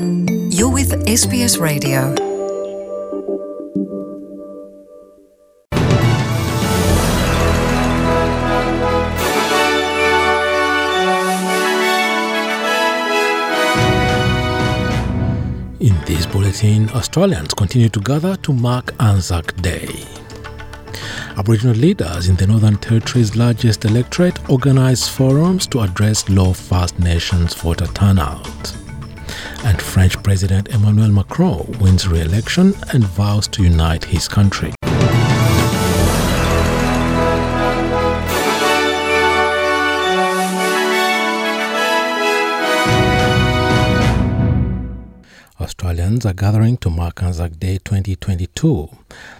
You're with SBS Radio. In this bulletin, Australians continue to gather to mark Anzac Day. Aboriginal leaders in the Northern Territory's largest electorate organize forums to address low First Nations voter turnout. And French President Emmanuel Macron wins re election and vows to unite his country. Are gathering to mark Anzac Day 2022.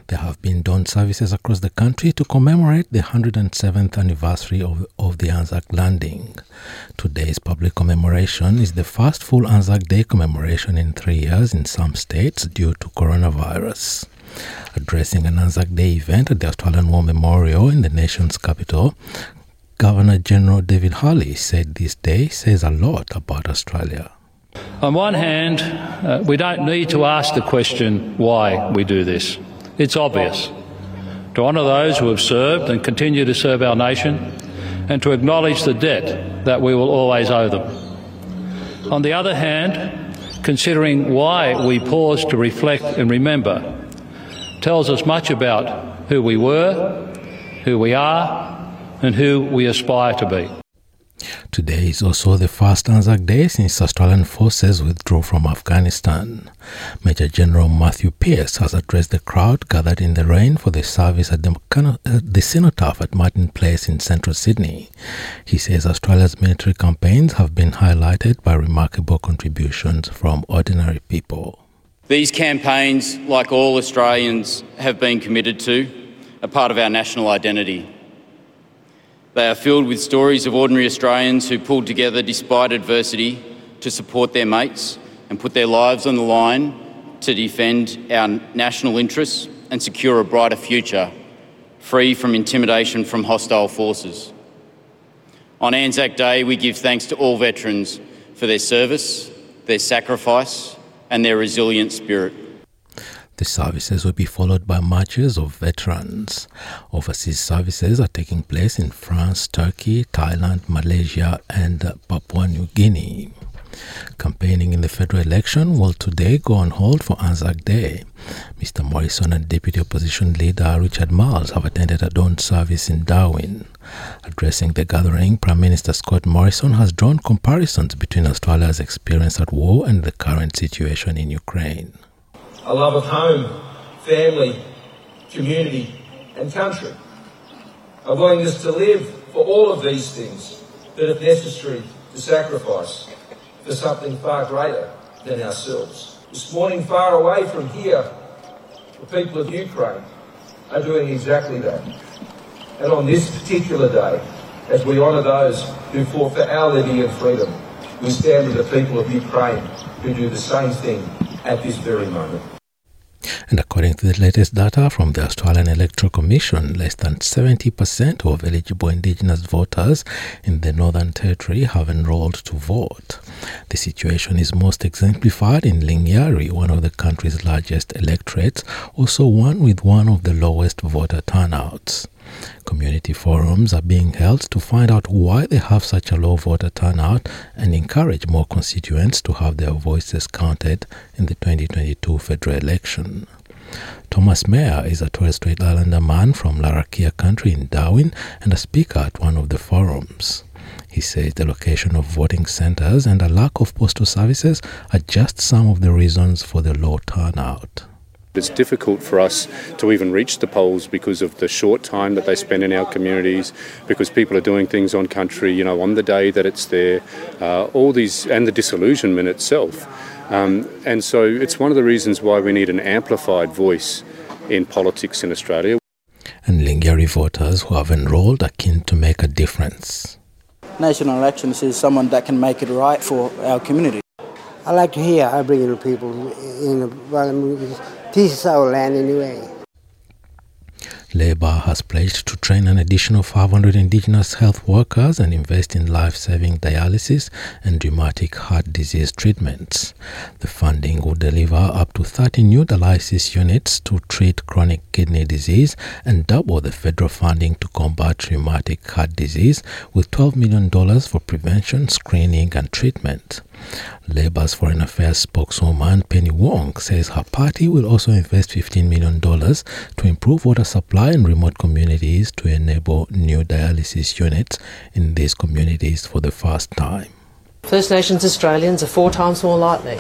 There have been dawn services across the country to commemorate the 107th anniversary of, of the Anzac landing. Today's public commemoration is the first full Anzac Day commemoration in three years in some states due to coronavirus. Addressing an Anzac Day event at the Australian War Memorial in the nation's capital, Governor General David Hurley said this day says a lot about Australia. On one hand, uh, we don't need to ask the question why we do this. It's obvious. To honour those who have served and continue to serve our nation, and to acknowledge the debt that we will always owe them. On the other hand, considering why we pause to reflect and remember tells us much about who we were, who we are, and who we aspire to be. Today is also the first Anzac Day since Australian forces withdrew from Afghanistan. Major General Matthew Pearce has addressed the crowd gathered in the rain for the service at the, uh, the cenotaph at Martin Place in central Sydney. He says Australia's military campaigns have been highlighted by remarkable contributions from ordinary people. These campaigns, like all Australians have been committed to, are part of our national identity. They are filled with stories of ordinary Australians who pulled together despite adversity to support their mates and put their lives on the line to defend our national interests and secure a brighter future, free from intimidation from hostile forces. On Anzac Day, we give thanks to all veterans for their service, their sacrifice, and their resilient spirit. The services will be followed by marches of veterans. Overseas services are taking place in France, Turkey, Thailand, Malaysia, and Papua New Guinea. Campaigning in the federal election will today go on hold for Anzac Day. Mr. Morrison and Deputy Opposition Leader Richard Marles have attended a dawn service in Darwin. Addressing the gathering, Prime Minister Scott Morrison has drawn comparisons between Australia's experience at war and the current situation in Ukraine a love of home, family, community, and country. A willingness to live for all of these things, but if necessary, to sacrifice for something far greater than ourselves. This morning, far away from here, the people of Ukraine are doing exactly that. And on this particular day, as we honour those who fought for our liberty and freedom, we stand with the people of Ukraine who do the same thing at this very moment. And according to the latest data from the Australian Electoral Commission, less than 70% of eligible Indigenous voters in the Northern Territory have enrolled to vote. The situation is most exemplified in Lingiari, one of the country's largest electorates, also one with one of the lowest voter turnouts. Community forums are being held to find out why they have such a low voter turnout and encourage more constituents to have their voices counted in the 2022 federal election. Thomas Mayer is a Torres Strait Islander man from Larrakia country in Darwin and a speaker at one of the forums. He says the location of voting centers and a lack of postal services are just some of the reasons for the low turnout. It's difficult for us to even reach the polls because of the short time that they spend in our communities, because people are doing things on country, you know, on the day that it's there, uh, all these, and the disillusionment itself. Um, and so it's one of the reasons why we need an amplified voice in politics in Australia. And Lingiari voters who have enrolled are keen to make a difference. National elections is someone that can make it right for our community. I like to hear Aboriginal people in the this is our land anyway. Labour has pledged to train an additional 500 Indigenous health workers and invest in life saving dialysis and rheumatic heart disease treatments. The funding will deliver up to 30 new dialysis units to treat chronic kidney disease and double the federal funding to combat rheumatic heart disease, with $12 million for prevention, screening, and treatment. Labour's Foreign Affairs spokeswoman Penny Wong says her party will also invest $15 million to improve water supply in remote communities to enable new dialysis units in these communities for the first time. First Nations Australians are four times more likely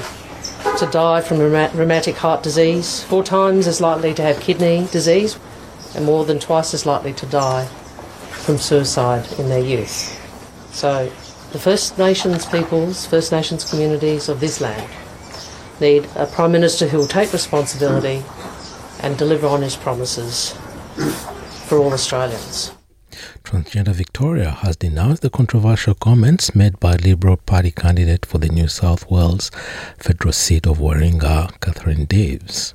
to die from rheumatic heart disease, four times as likely to have kidney disease, and more than twice as likely to die from suicide in their youth. So the First Nations peoples, First Nations communities of this land need a Prime Minister who will take responsibility and deliver on his promises for all Australians. Transgender Victoria has denounced the controversial comments made by Liberal Party candidate for the New South Wales federal seat of Warringah, Catherine Deves.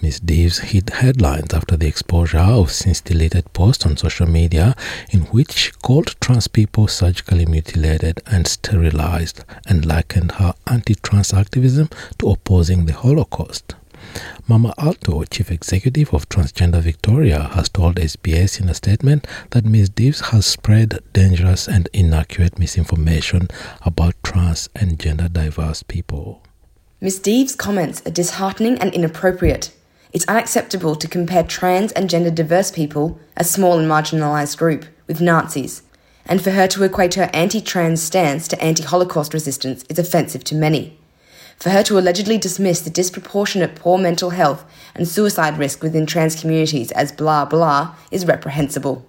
Ms. Deves hit headlines after the exposure of since deleted posts on social media in which she called trans people surgically mutilated and sterilized and likened her anti trans activism to opposing the Holocaust. Mama Alto, chief executive of Transgender Victoria, has told SBS in a statement that Ms. Deves has spread dangerous and inaccurate misinformation about trans and gender diverse people. Ms. Deves' comments are disheartening and inappropriate. It's unacceptable to compare trans and gender diverse people, a small and marginalised group, with Nazis, and for her to equate her anti trans stance to anti Holocaust resistance is offensive to many for her to allegedly dismiss the disproportionate poor mental health and suicide risk within trans communities as blah blah is reprehensible.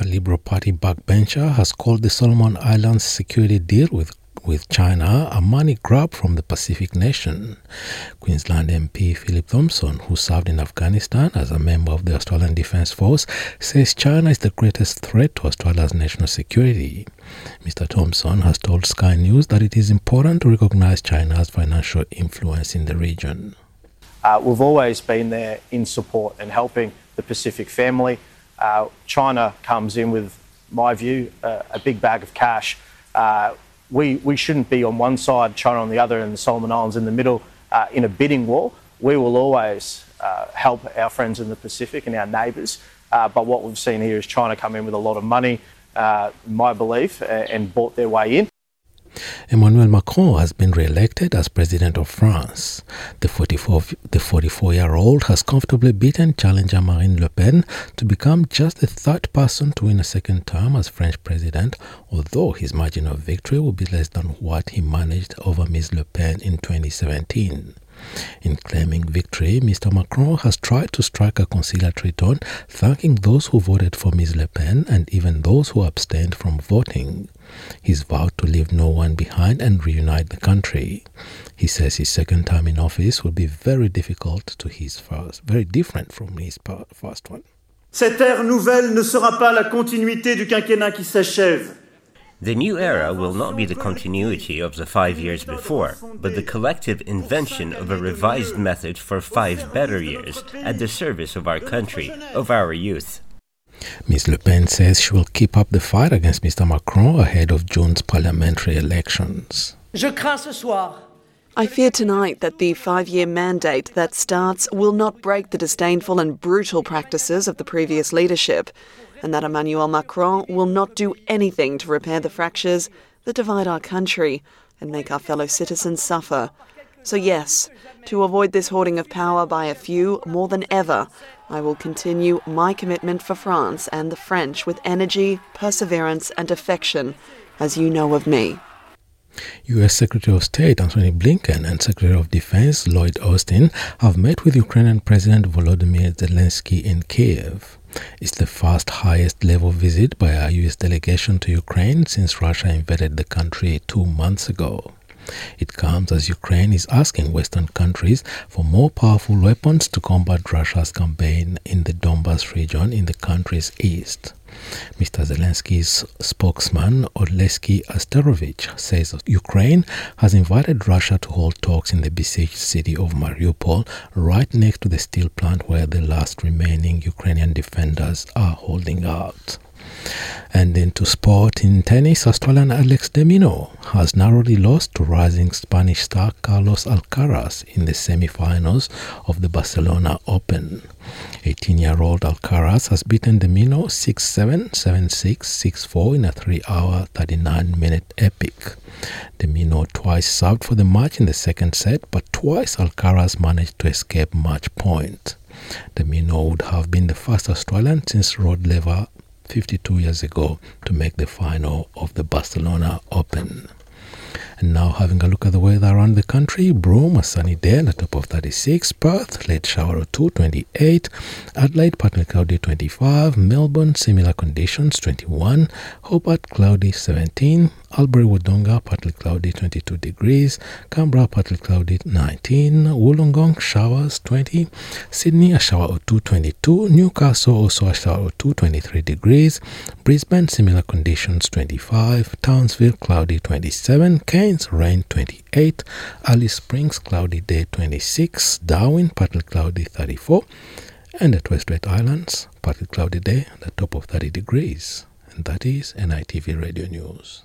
A Liberal Party backbencher has called the Solomon Islands security deal with with China a money grab from the Pacific nation. Queensland MP Philip Thompson, who served in Afghanistan as a member of the Australian Defence Force, says China is the greatest threat to Australia's national security. Mr. Thompson has told Sky News that it is important to recognize China's financial influence in the region. Uh, we've always been there in support and helping the Pacific family. Uh, China comes in with, my view, uh, a big bag of cash uh, we, we shouldn't be on one side, China on the other, and the Solomon Islands in the middle uh, in a bidding war. We will always uh, help our friends in the Pacific and our neighbours. Uh, but what we've seen here is China come in with a lot of money, uh, my belief, and bought their way in. Emmanuel Macron has been re-elected as president of France. The 44 the 44-year-old has comfortably beaten challenger Marine Le Pen to become just the third person to win a second term as French president, although his margin of victory will be less than what he managed over Ms. Le Pen in 2017. In claiming victory, Mr. Macron has tried to strike a conciliatory tone, thanking those who voted for Ms. Le Pen and even those who abstained from voting. He's vowed to leave no one behind and reunite the country. He says his second term in office will be very difficult to his first, very different from his first one. Cette ère nouvelle ne sera pas la continuité du quinquennat qui s'achève. The new era will not be the continuity of the five years before, but the collective invention of a revised method for five better years at the service of our country, of our youth. Ms. Le Pen says she will keep up the fight against Mr. Macron ahead of June's parliamentary elections. I fear tonight that the five year mandate that starts will not break the disdainful and brutal practices of the previous leadership, and that Emmanuel Macron will not do anything to repair the fractures that divide our country and make our fellow citizens suffer. So, yes, to avoid this hoarding of power by a few more than ever, I will continue my commitment for France and the French with energy, perseverance, and affection, as you know of me. U.S. Secretary of State Antony Blinken and Secretary of Defense Lloyd Austin have met with Ukrainian President Volodymyr Zelensky in Kiev. It's the first highest level visit by a U.S. delegation to Ukraine since Russia invaded the country two months ago. It comes as Ukraine is asking Western countries for more powerful weapons to combat Russia's campaign in the Donbas region in the country's east. Mr. Zelensky's spokesman, Oleksiy Arestovych, says Ukraine has invited Russia to hold talks in the besieged city of Mariupol, right next to the steel plant where the last remaining Ukrainian defenders are holding out. And into sport in tennis, Australian Alex de Minaur has narrowly lost to rising Spanish star Carlos Alcaraz in the semi-finals of the Barcelona Open. 18-year-old Alcaraz has beaten de Minaur 6-7, 7-6, 6-4 in a 3-hour 39-minute epic. de Minaur twice served for the match in the second set, but twice Alcaraz managed to escape match point. de Minaur would have been the first Australian since Rod Laver 52 years ago to make the final of the Barcelona Open. And now having a look at the weather around the country, Broome, a sunny day at the top of 36, Perth, late shower or 2, 28, Adelaide, partly cloudy 25, Melbourne, similar conditions 21, Hobart, cloudy 17, Albury Wodonga, partly cloudy 22 degrees, Canberra, partly cloudy 19, Wollongong, showers 20, Sydney, a shower or 2, 22, Newcastle, also a shower or 2, 23 degrees, Brisbane, similar conditions 25, Townsville, cloudy 27, Cairns, rain 28, Alice Springs, cloudy day 26, Darwin, partly cloudy 34, and at Westward Islands, partly cloudy day the top of 30 degrees. And that is NITV Radio News.